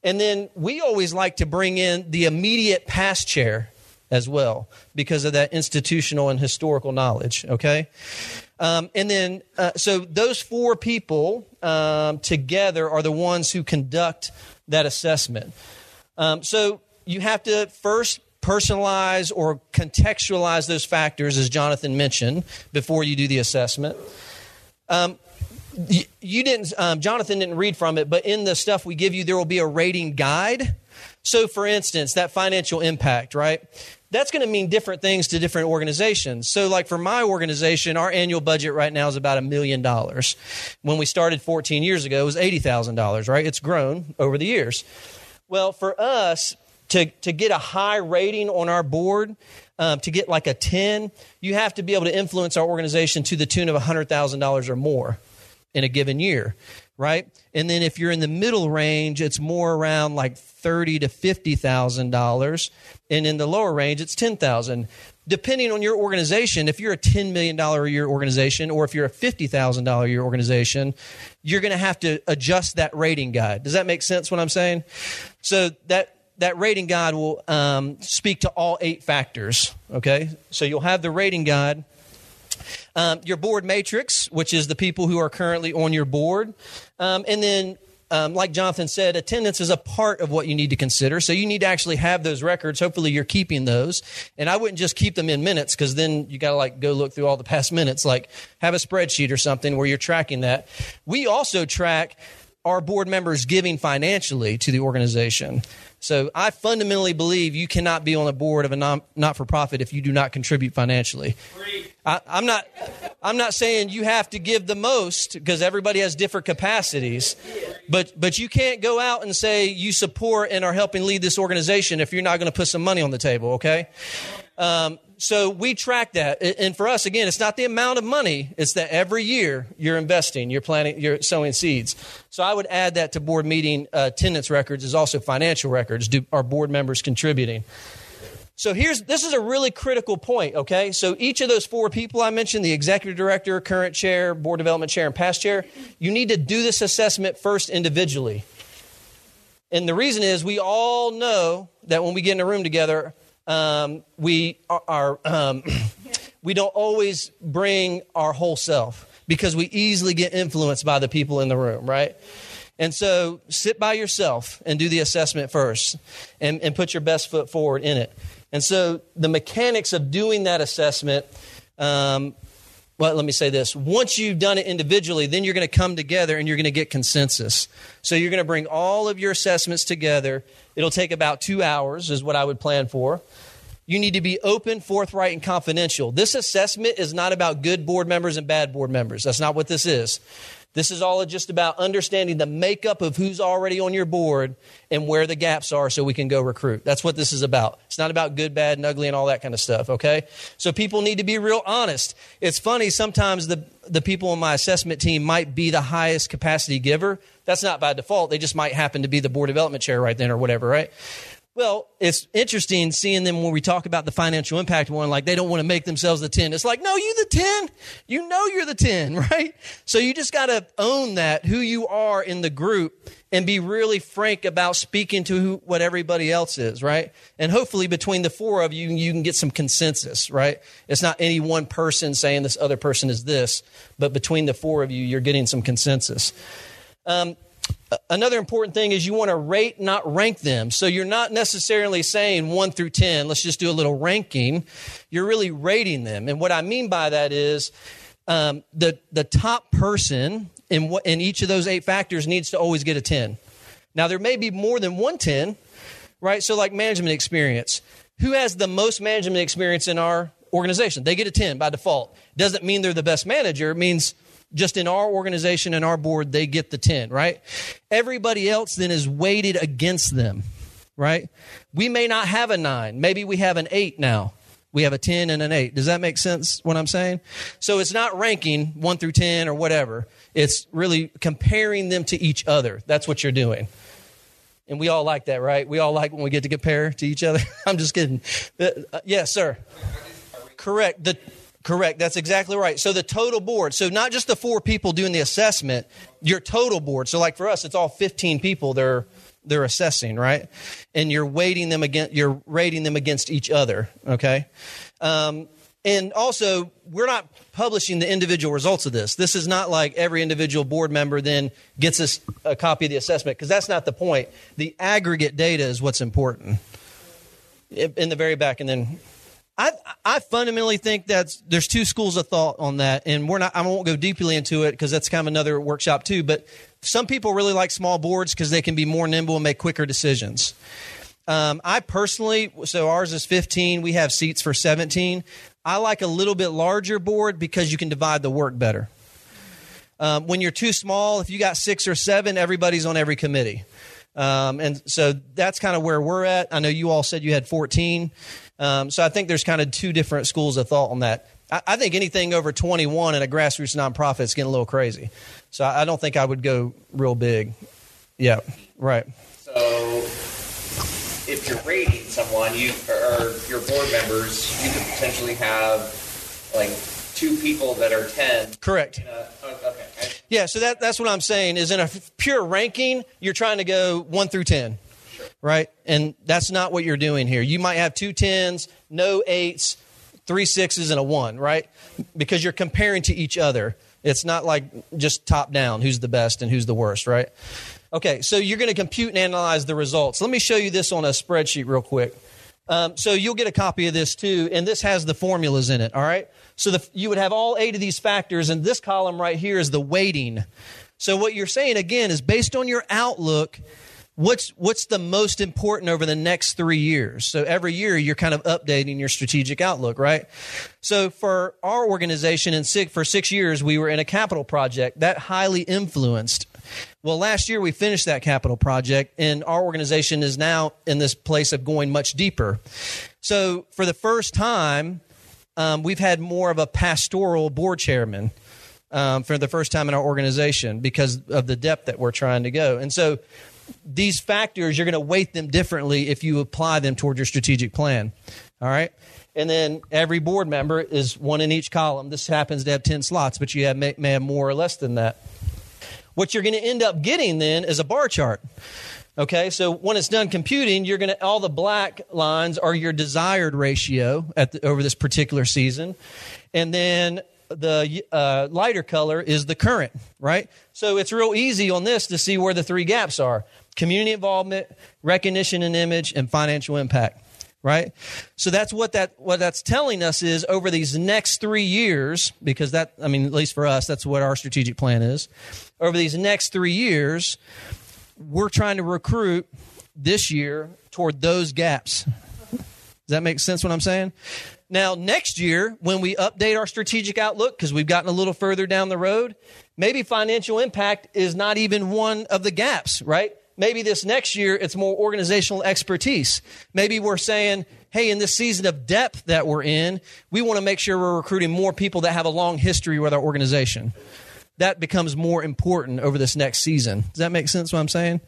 And then we always like to bring in the immediate past chair as well because of that institutional and historical knowledge, okay? Um, and then, uh, so those four people um, together are the ones who conduct that assessment. Um, so you have to first personalize or contextualize those factors, as Jonathan mentioned, before you do the assessment. Um, you, didn't, um, Jonathan didn't read from it, but in the stuff we give you, there will be a rating guide. So, for instance, that financial impact, right? That's going to mean different things to different organizations. So, like for my organization, our annual budget right now is about a million dollars. When we started 14 years ago, it was $80,000, right? It's grown over the years. Well, for us, to, to get a high rating on our board, um, to get like a 10, you have to be able to influence our organization to the tune of $100,000 or more in a given year, right? And then if you're in the middle range, it's more around like thirty to fifty thousand dollars, and in the lower range, it's ten thousand. Depending on your organization, if you're a ten million dollar a year organization, or if you're a fifty thousand dollar a year organization, you're going to have to adjust that rating guide. Does that make sense? What I'm saying? So that that rating guide will um, speak to all eight factors. Okay, so you'll have the rating guide um, your board matrix, which is the people who are currently on your board. Um, and then, um, like Jonathan said, attendance is a part of what you need to consider. So you need to actually have those records. Hopefully, you're keeping those. And I wouldn't just keep them in minutes because then you got to like go look through all the past minutes. Like have a spreadsheet or something where you're tracking that. We also track our board members giving financially to the organization. So I fundamentally believe you cannot be on the board of a not-for-profit if you do not contribute financially. I, I'm not. I'm not saying you have to give the most because everybody has different capacities, but but you can't go out and say you support and are helping lead this organization if you're not going to put some money on the table. Okay. Um, so we track that. And for us, again, it's not the amount of money, it's that every year you're investing, you're planting, you're sowing seeds. So I would add that to board meeting uh, attendance records is also financial records. Do our board members contributing? So here's this is a really critical point, okay? So each of those four people I mentioned, the executive director, current chair, board development chair, and past chair, you need to do this assessment first individually. And the reason is we all know that when we get in a room together, um, we are, um, we don't always bring our whole self because we easily get influenced by the people in the room, right? And so sit by yourself and do the assessment first and, and put your best foot forward in it. And so the mechanics of doing that assessment um, well, let me say this. Once you've done it individually, then you're going to come together and you're going to get consensus. So you're going to bring all of your assessments together. It'll take about two hours, is what I would plan for. You need to be open, forthright, and confidential. This assessment is not about good board members and bad board members. That's not what this is. This is all just about understanding the makeup of who's already on your board and where the gaps are so we can go recruit. That's what this is about. It's not about good, bad, and ugly and all that kind of stuff, okay? So people need to be real honest. It's funny, sometimes the, the people on my assessment team might be the highest capacity giver. That's not by default. They just might happen to be the board development chair right then or whatever, right? Well, it's interesting seeing them when we talk about the financial impact one, like they don't want to make themselves the 10. It's like, no, you the 10. You know you're the 10, right? So you just got to own that, who you are in the group, and be really frank about speaking to who, what everybody else is, right? And hopefully between the four of you, you can get some consensus, right? It's not any one person saying this other person is this, but between the four of you, you're getting some consensus. Um, Another important thing is you want to rate, not rank them. So you're not necessarily saying 1 through 10, let's just do a little ranking. You're really rating them. And what I mean by that is um, the, the top person in, what, in each of those eight factors needs to always get a 10. Now, there may be more than one 10, right? So, like management experience. Who has the most management experience in our organization? They get a 10 by default. Doesn't mean they're the best manager, it means just in our organization and our board, they get the 10, right? Everybody else then is weighted against them, right? We may not have a nine. Maybe we have an eight now. We have a 10 and an 8. Does that make sense what I'm saying? So it's not ranking 1 through 10 or whatever. It's really comparing them to each other. That's what you're doing. And we all like that, right? We all like when we get to compare to each other. I'm just kidding. Uh, yes, sir. Correct. The Correct. That's exactly right. So the total board, so not just the four people doing the assessment, your total board. So like for us, it's all 15 people they're they're assessing, right? And you're weighting them against you're rating them against each other, okay? Um, and also, we're not publishing the individual results of this. This is not like every individual board member then gets us a copy of the assessment because that's not the point. The aggregate data is what's important. in the very back, and then I I fundamentally think that there's two schools of thought on that, and we're not. I won't go deeply into it because that's kind of another workshop too. But some people really like small boards because they can be more nimble and make quicker decisions. Um, I personally, so ours is 15. We have seats for 17. I like a little bit larger board because you can divide the work better. Um, when you're too small, if you got six or seven, everybody's on every committee. Um, and so that's kind of where we're at. I know you all said you had 14. Um, so I think there's kind of two different schools of thought on that. I, I think anything over 21 in a grassroots nonprofit is getting a little crazy. So I, I don't think I would go real big. Yeah, right. So if you're rating someone, you or your board members, you could potentially have like two people that are 10. Correct. Uh, okay. Yeah, so that, that's what I'm saying is in a pure ranking, you're trying to go 1 through 10. Right? And that's not what you're doing here. You might have two tens, no eights, three sixes, and a one, right? Because you're comparing to each other. It's not like just top down who's the best and who's the worst, right? Okay, so you're going to compute and analyze the results. Let me show you this on a spreadsheet real quick. Um, so you'll get a copy of this too, and this has the formulas in it, all right? So the, you would have all eight of these factors, and this column right here is the weighting. So what you're saying again is based on your outlook, what's what's the most important over the next three years? So every year you're kind of updating your strategic outlook, right? So for our organization in six, for six years, we were in a capital project that highly influenced. Well, last year we finished that capital project, and our organization is now in this place of going much deeper. So for the first time, um, we've had more of a pastoral board chairman um, for the first time in our organization because of the depth that we're trying to go. And so these factors, you're going to weight them differently if you apply them toward your strategic plan. All right. And then every board member is one in each column. This happens to have 10 slots, but you have, may, may have more or less than that. What you're going to end up getting then is a bar chart. Okay, so when it's done computing, you're going to all the black lines are your desired ratio at the, over this particular season, and then the uh, lighter color is the current. Right, so it's real easy on this to see where the three gaps are: community involvement, recognition and image, and financial impact. Right, so that's what that what that's telling us is over these next three years, because that I mean, at least for us, that's what our strategic plan is. Over these next three years we're trying to recruit this year toward those gaps. Does that make sense what I'm saying? Now, next year, when we update our strategic outlook, because we've gotten a little further down the road, maybe financial impact is not even one of the gaps, right? Maybe this next year it's more organizational expertise. Maybe we're saying, hey, in this season of depth that we're in, we want to make sure we're recruiting more people that have a long history with our organization that becomes more important over this next season. Does that make sense what I'm saying?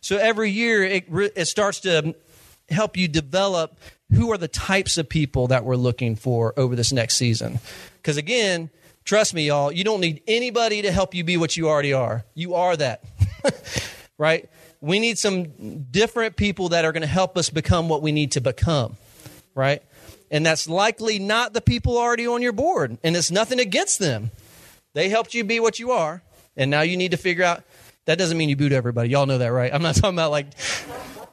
So every year it, it starts to help you develop who are the types of people that we're looking for over this next season. Because again, trust me, y'all, you don't need anybody to help you be what you already are. You are that. right? We need some different people that are going to help us become what we need to become. Right? And that's likely not the people already on your board. And it's nothing against them. They helped you be what you are, and now you need to figure out. That doesn't mean you boot everybody. Y'all know that, right? I'm not talking about like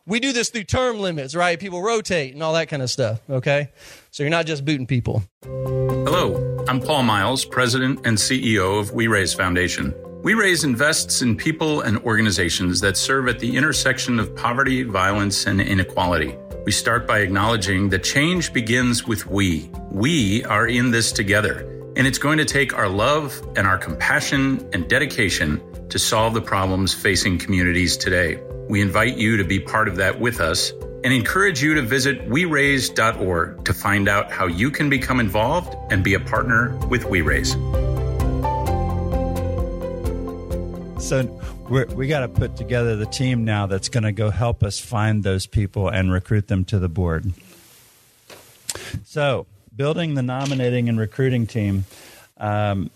we do this through term limits, right? People rotate and all that kind of stuff. Okay, so you're not just booting people. Hello, I'm Paul Miles, President and CEO of We Raise Foundation. We Raise invests in people and organizations that serve at the intersection of poverty, violence, and inequality. We start by acknowledging that change begins with we. We are in this together. And it's going to take our love and our compassion and dedication to solve the problems facing communities today. We invite you to be part of that with us and encourage you to visit WeRaise.org to find out how you can become involved and be a partner with WeRaise. So we got to put together the team now that's going to go help us find those people and recruit them to the board. So building the nominating and recruiting team. Um,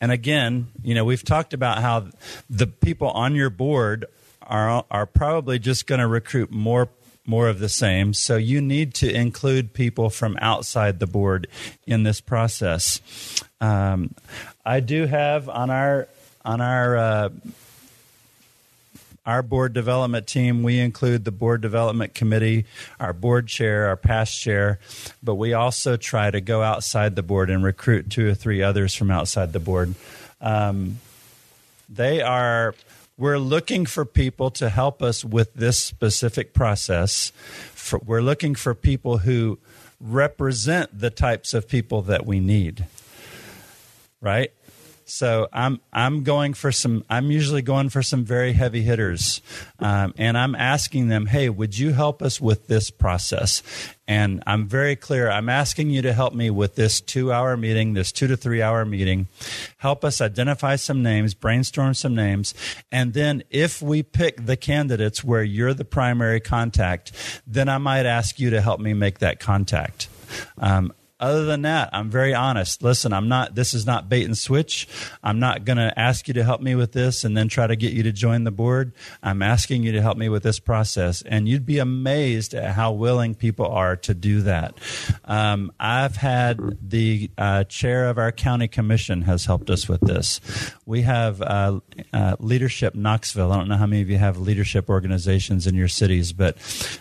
and again, you know, we've talked about how the people on your board are are probably just going to recruit more more of the same. So you need to include people from outside the board in this process. Um, I do have on our on our uh, our board development team, we include the board development committee, our board chair, our past chair, but we also try to go outside the board and recruit two or three others from outside the board. Um, they are we're looking for people to help us with this specific process. For, we're looking for people who represent the types of people that we need. Right? So I'm I'm going for some. I'm usually going for some very heavy hitters, um, and I'm asking them, "Hey, would you help us with this process?" And I'm very clear. I'm asking you to help me with this two-hour meeting, this two to three-hour meeting. Help us identify some names, brainstorm some names, and then if we pick the candidates where you're the primary contact, then I might ask you to help me make that contact. Um, other than that, I'm very honest. Listen, I'm not, this is not bait and switch. I'm not going to ask you to help me with this and then try to get you to join the board. I'm asking you to help me with this process. And you'd be amazed at how willing people are to do that. Um, I've had the uh, chair of our county commission has helped us with this. We have uh, uh, Leadership Knoxville. I don't know how many of you have leadership organizations in your cities, but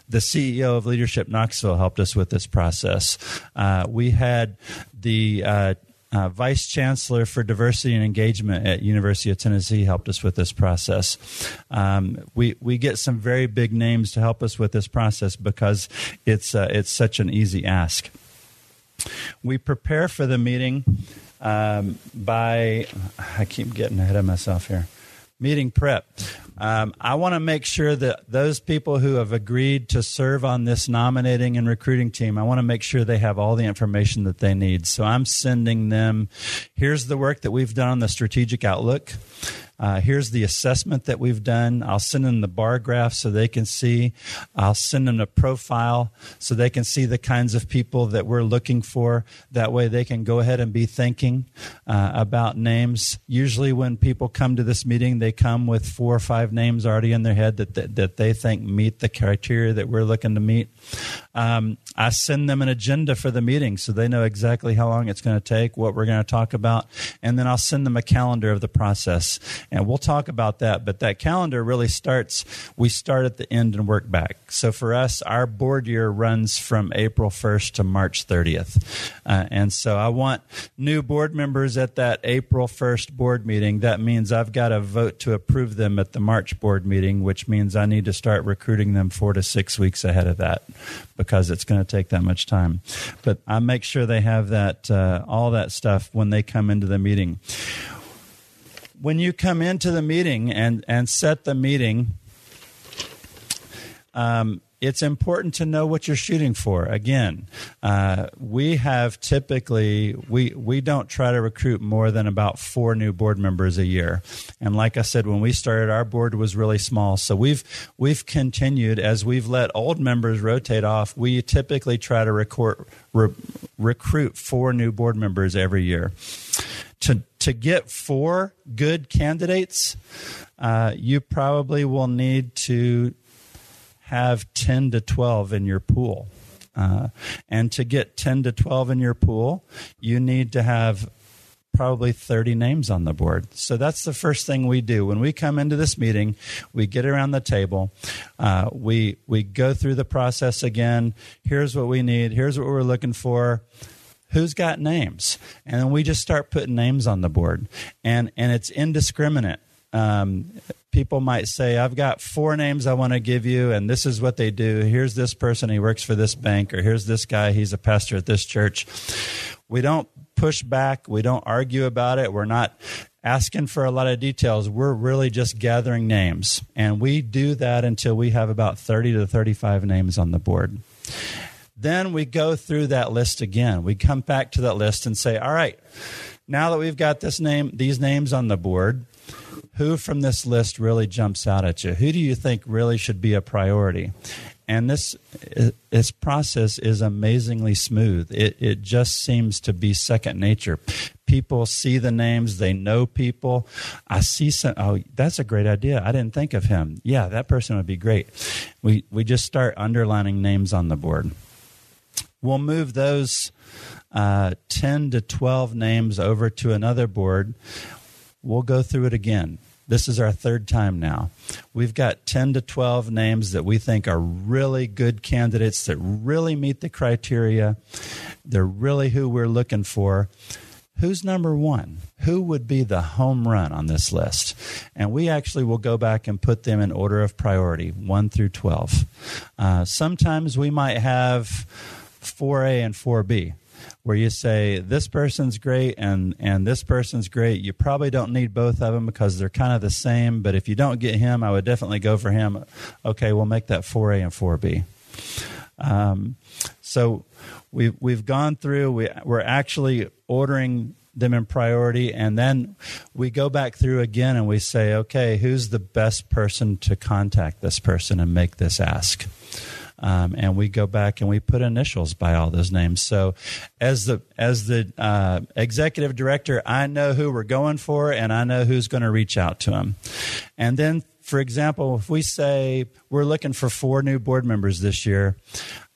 the CEO of Leadership Knoxville helped us with this process. Uh, we had the uh, uh, vice chancellor for diversity and engagement at University of Tennessee helped us with this process. Um, we we get some very big names to help us with this process because it's uh, it's such an easy ask. We prepare for the meeting um, by I keep getting ahead of myself here. Meeting prep. Um, I want to make sure that those people who have agreed to serve on this nominating and recruiting team, I want to make sure they have all the information that they need. So I'm sending them here's the work that we've done on the strategic outlook. Uh, here's the assessment that we've done. I'll send them the bar graph so they can see. I'll send them a profile so they can see the kinds of people that we're looking for. That way they can go ahead and be thinking uh, about names. Usually, when people come to this meeting, they come with four or five names already in their head that, that, that they think meet the criteria that we're looking to meet. Um, I send them an agenda for the meeting so they know exactly how long it's going to take, what we're going to talk about, and then I'll send them a calendar of the process and we'll talk about that. But that calendar really starts, we start at the end and work back. So for us, our board year runs from April 1st to March 30th. Uh, and so I want new board members at that April 1st board meeting. That means I've got to vote to approve them at the March board meeting, which means I need to start recruiting them four to six weeks ahead of that because it's going to take that much time. But I make sure they have that, uh, all that stuff when they come into the meeting when you come into the meeting and, and set the meeting, um, it's important to know what you're shooting for. Again, uh, we have typically we we don't try to recruit more than about four new board members a year. And like I said, when we started, our board was really small. So we've we've continued as we've let old members rotate off. We typically try to record, re, recruit four new board members every year to to get four good candidates, uh, you probably will need to have ten to twelve in your pool. Uh, and to get 10 to 12 in your pool, you need to have probably 30 names on the board. So that's the first thing we do. When we come into this meeting, we get around the table, uh, we, we go through the process again. Here's what we need, here's what we're looking for who's got names and then we just start putting names on the board and and it's indiscriminate um, people might say i've got four names i want to give you and this is what they do. Here's this person he works for this bank or here's this guy he's a pastor at this church. We don't push back. We don't argue about it. We're not asking for a lot of details. We're really just gathering names. And we do that until we have about 30 to 35 names on the board. Then we go through that list again. We come back to that list and say, all right, now that we've got this name, these names on the board, who from this list really jumps out at you? Who do you think really should be a priority? And this this process is amazingly smooth. It it just seems to be second nature. People see the names, they know people. I see some. Oh, that's a great idea. I didn't think of him. Yeah, that person would be great. We we just start underlining names on the board. We'll move those uh, 10 to 12 names over to another board. We'll go through it again. This is our third time now. We've got 10 to 12 names that we think are really good candidates that really meet the criteria. They're really who we're looking for. Who's number one? Who would be the home run on this list? And we actually will go back and put them in order of priority, 1 through 12. Uh, sometimes we might have 4A and 4B where you say this person's great and and this person's great. You probably don't need both of them because they're kind of the same but if you don't get him i would definitely go for him. Okay we'll make that 4a and 4b um, so we've we've gone through we, we're actually ordering them in priority and then we go back through again and we say okay who's the best person to contact this person and make this ask um, and we go back and we put initials by all those names. So, as the as the uh, executive director, I know who we're going for, and I know who's going to reach out to them. And then, for example, if we say we're looking for four new board members this year,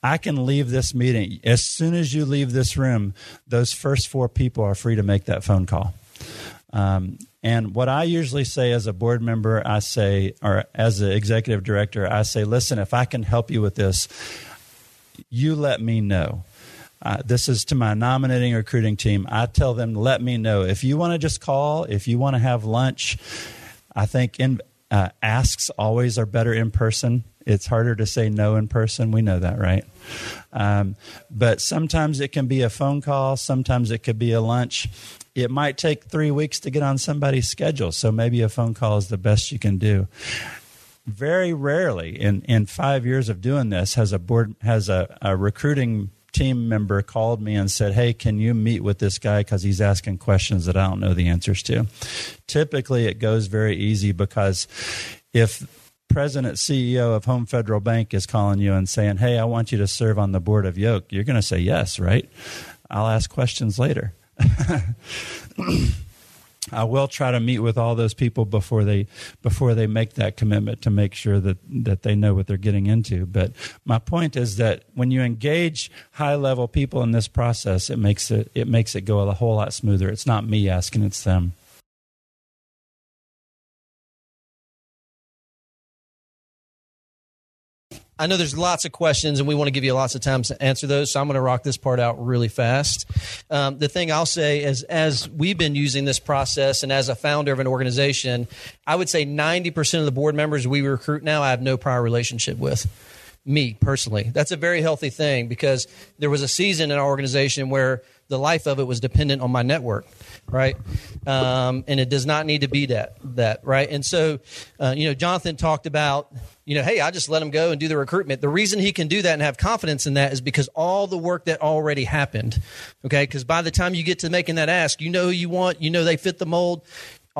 I can leave this meeting as soon as you leave this room. Those first four people are free to make that phone call. Um, and what I usually say as a board member, I say, or as an executive director, I say, listen, if I can help you with this, you let me know. Uh, this is to my nominating recruiting team. I tell them, let me know. If you want to just call, if you want to have lunch, I think in, uh, asks always are better in person. It's harder to say no in person. We know that, right? Um, but sometimes it can be a phone call, sometimes it could be a lunch it might take three weeks to get on somebody's schedule. So maybe a phone call is the best you can do. Very rarely in, in five years of doing this has a board has a, a recruiting team member called me and said, Hey, can you meet with this guy because he's asking questions that I don't know the answers to? Typically, it goes very easy because if president CEO of Home Federal Bank is calling you and saying, Hey, I want you to serve on the board of Yoke, you're going to say yes, right? I'll ask questions later. I will try to meet with all those people before they before they make that commitment to make sure that that they know what they're getting into. But my point is that when you engage high level people in this process, it makes it it makes it go a whole lot smoother. It's not me asking; it's them. I know there's lots of questions, and we want to give you lots of time to answer those. So I'm going to rock this part out really fast. Um, the thing I'll say is, as we've been using this process, and as a founder of an organization, I would say 90% of the board members we recruit now, I have no prior relationship with me personally. That's a very healthy thing because there was a season in our organization where the life of it was dependent on my network, right? Um, and it does not need to be that that right. And so, uh, you know, Jonathan talked about you know, hey, I just let him go and do the recruitment. The reason he can do that and have confidence in that is because all the work that already happened. Okay. Because by the time you get to making that ask, you know who you want, you know they fit the mold,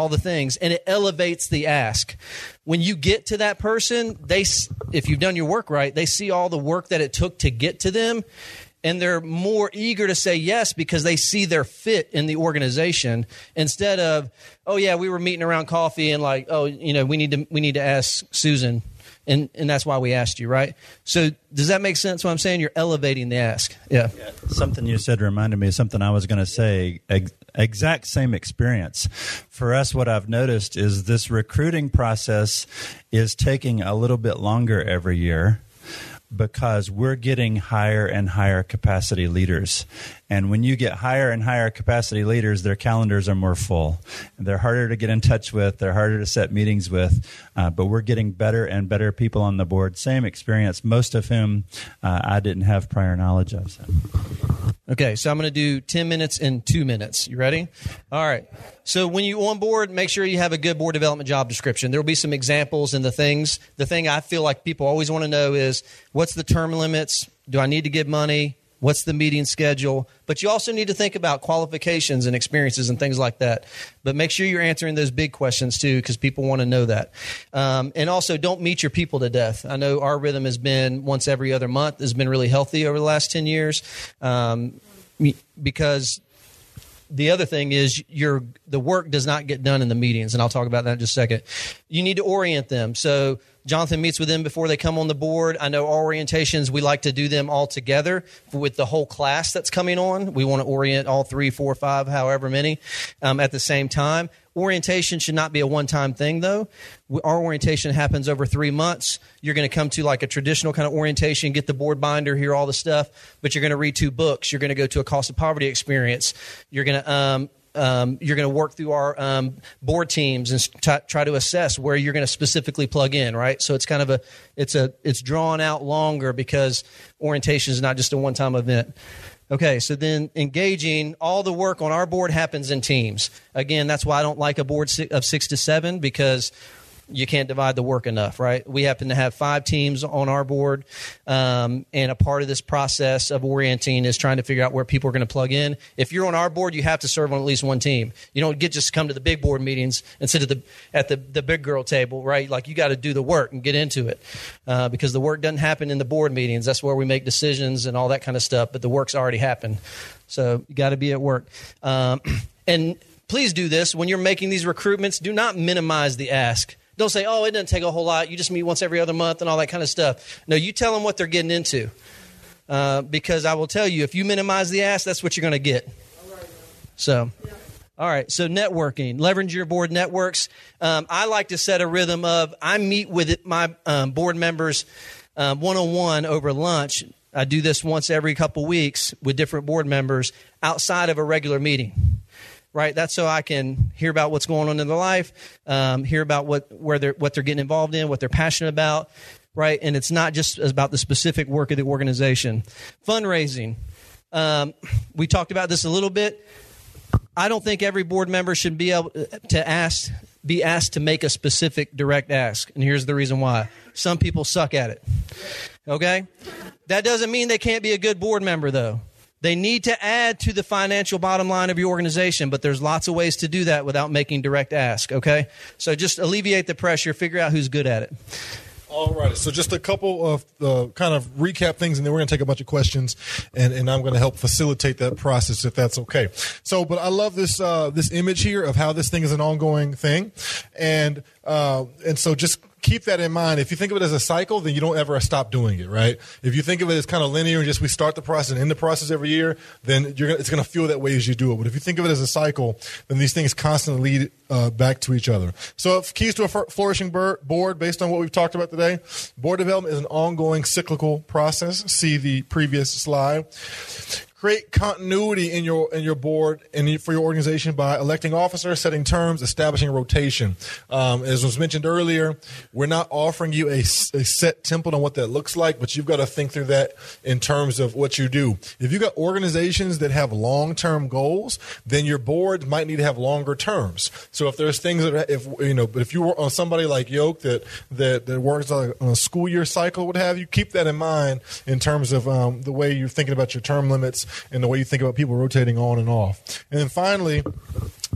all the things, and it elevates the ask. When you get to that person, they, if you've done your work right, they see all the work that it took to get to them and they're more eager to say yes because they see their fit in the organization instead of oh yeah we were meeting around coffee and like oh you know we need to we need to ask susan and and that's why we asked you, right? So does that make sense? What I'm saying, you're elevating the ask. Yeah. yeah. Something you said reminded me of something I was going to say. Ex- exact same experience. For us, what I've noticed is this recruiting process is taking a little bit longer every year because we're getting higher and higher capacity leaders. And when you get higher and higher capacity leaders, their calendars are more full. They're harder to get in touch with, they're harder to set meetings with, uh, but we're getting better and better people on the board. Same experience, most of whom uh, I didn't have prior knowledge of. So. Okay, so I'm going to do 10 minutes in two minutes. You ready? All right. So when you on board, make sure you have a good board development job description. There will be some examples and the things. The thing I feel like people always want to know is what's the term limits? Do I need to give money? What's the meeting schedule? But you also need to think about qualifications and experiences and things like that. But make sure you're answering those big questions too, because people want to know that. Um, and also, don't meet your people to death. I know our rhythm has been once every other month, has been really healthy over the last 10 years um, because the other thing is your the work does not get done in the meetings and i'll talk about that in just a second you need to orient them so Jonathan meets with them before they come on the board. I know orientations, we like to do them all together with the whole class that's coming on. We want to orient all three, four, five, however many um, at the same time. Orientation should not be a one time thing, though. Our orientation happens over three months. You're going to come to like a traditional kind of orientation, get the board binder, hear all the stuff, but you're going to read two books. You're going to go to a cost of poverty experience. You're going to um, um, you're going to work through our um, board teams and t- try to assess where you're going to specifically plug in right so it's kind of a it's a it's drawn out longer because orientation is not just a one-time event okay so then engaging all the work on our board happens in teams. Again that's why i don't like a board of six to seven because you can't divide the work enough, right? We happen to have five teams on our board, um, and a part of this process of orienting is trying to figure out where people are going to plug in. If you're on our board, you have to serve on at least one team. You don't get just come to the big board meetings and sit at the at the, the big girl table, right? Like you got to do the work and get into it uh, because the work doesn't happen in the board meetings. That's where we make decisions and all that kind of stuff. But the work's already happened, so you got to be at work. Um, and please do this when you're making these recruitments. Do not minimize the ask don't say, oh, it doesn't take a whole lot. You just meet once every other month and all that kind of stuff. No, you tell them what they're getting into. Uh, because I will tell you, if you minimize the ask, that's what you're going to get. So, all right. So networking, leverage your board networks. Um, I like to set a rhythm of I meet with my um, board members one on one over lunch. I do this once every couple weeks with different board members outside of a regular meeting right? That's so I can hear about what's going on in their life, um, hear about what where they're what they're getting involved in, what they're passionate about, right? And it's not just about the specific work of the organization. Fundraising. Um, we talked about this a little bit. I don't think every board member should be able to ask be asked to make a specific direct ask. And here's the reason why. Some people suck at it. Okay? That doesn't mean they can't be a good board member though. They need to add to the financial bottom line of your organization, but there's lots of ways to do that without making direct ask, okay? So just alleviate the pressure, figure out who's good at it. All right. So just a couple of uh, kind of recap things, and then we're going to take a bunch of questions, and, and I'm going to help facilitate that process if that's okay. So, but I love this uh, this image here of how this thing is an ongoing thing, and uh, and so just keep that in mind. If you think of it as a cycle, then you don't ever stop doing it, right? If you think of it as kind of linear and just we start the process and end the process every year, then you're it's going to feel that way as you do it. But if you think of it as a cycle, then these things constantly lead uh, back to each other. So, keys to a flourishing board, based on what we've talked about today, board development is an ongoing cyclical process. See the previous slide create continuity in your in your board and for your organization by electing officers, setting terms, establishing rotation. Um, as was mentioned earlier, we're not offering you a, a, set template on what that looks like, but you've got to think through that in terms of what you do. If you've got organizations that have long term goals, then your board might need to have longer terms. So if there's things that if you know, but if you were on somebody like Yoke that that, that works on a school year cycle, what have you, keep that in mind in terms of um, the way you're thinking about your term limits and the way you think about people rotating on and off. And then finally,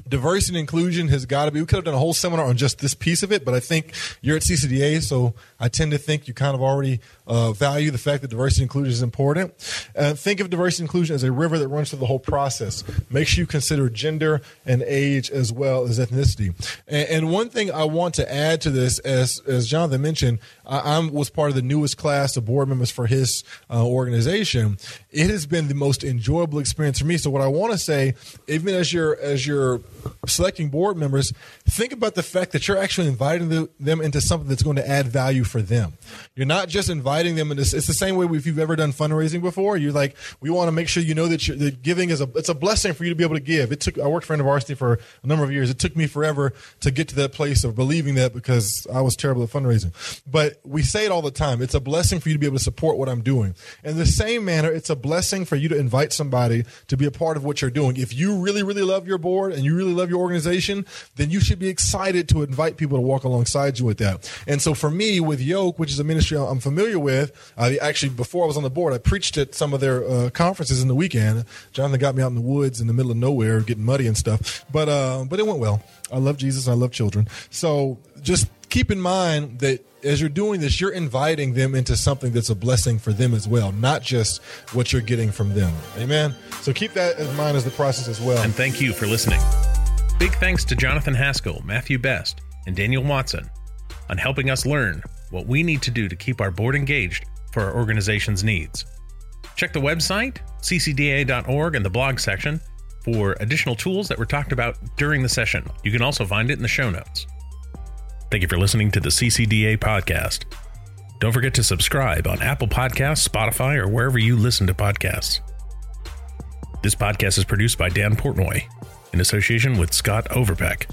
diversity and inclusion has got to be. We could have done a whole seminar on just this piece of it, but I think you're at CCDA, so I tend to think you kind of already uh, value the fact that diversity and inclusion is important. Uh, think of diversity and inclusion as a river that runs through the whole process. Make sure you consider gender and age as well as ethnicity. And, and one thing I want to add to this, as as Jonathan mentioned, I, I was part of the newest class of board members for his uh, organization. It has been the most enjoyable experience for me. So what I want to say, even as you're as you're selecting board members, think about the fact that you're actually inviting the, them into something that's going to add value for them. You're not just inviting them into. It's the same way if you've ever done fundraising before. You're like, we want to make sure you know that, that giving is a it's a blessing for you to be able to give. It took I worked for InterVarsity for a number of years. It took me forever to get to that place of believing that because I was terrible at fundraising. But we say it all the time. It's a blessing for you to be able to support what I'm doing. In the same manner, it's a blessing for you to invite somebody to be a part of what you're doing. If you really really love your board and you really love your organization, then you should be excited to invite people to walk alongside you with that. And so for me, with Yoke, which is a ministry I'm familiar with, uh, actually before I was on the board, I preached at some of their uh, conferences in the weekend. Jonathan got me out in the woods in the middle of nowhere, getting muddy and stuff. But uh, but it went well. I love Jesus. I love children. So just keep in mind that as you're doing this, you're inviting them into something that's a blessing for them as well, not just what you're getting from them. Amen. So keep that in mind as the process as well. And thank you for listening. Big thanks to Jonathan Haskell, Matthew Best, and Daniel Watson on helping us learn what we need to do to keep our board engaged for our organization's needs. Check the website, ccda.org, and the blog section for additional tools that were talked about during the session. You can also find it in the show notes. Thank you for listening to the CCDA podcast. Don't forget to subscribe on Apple Podcasts, Spotify, or wherever you listen to podcasts. This podcast is produced by Dan Portnoy in association with Scott Overbeck.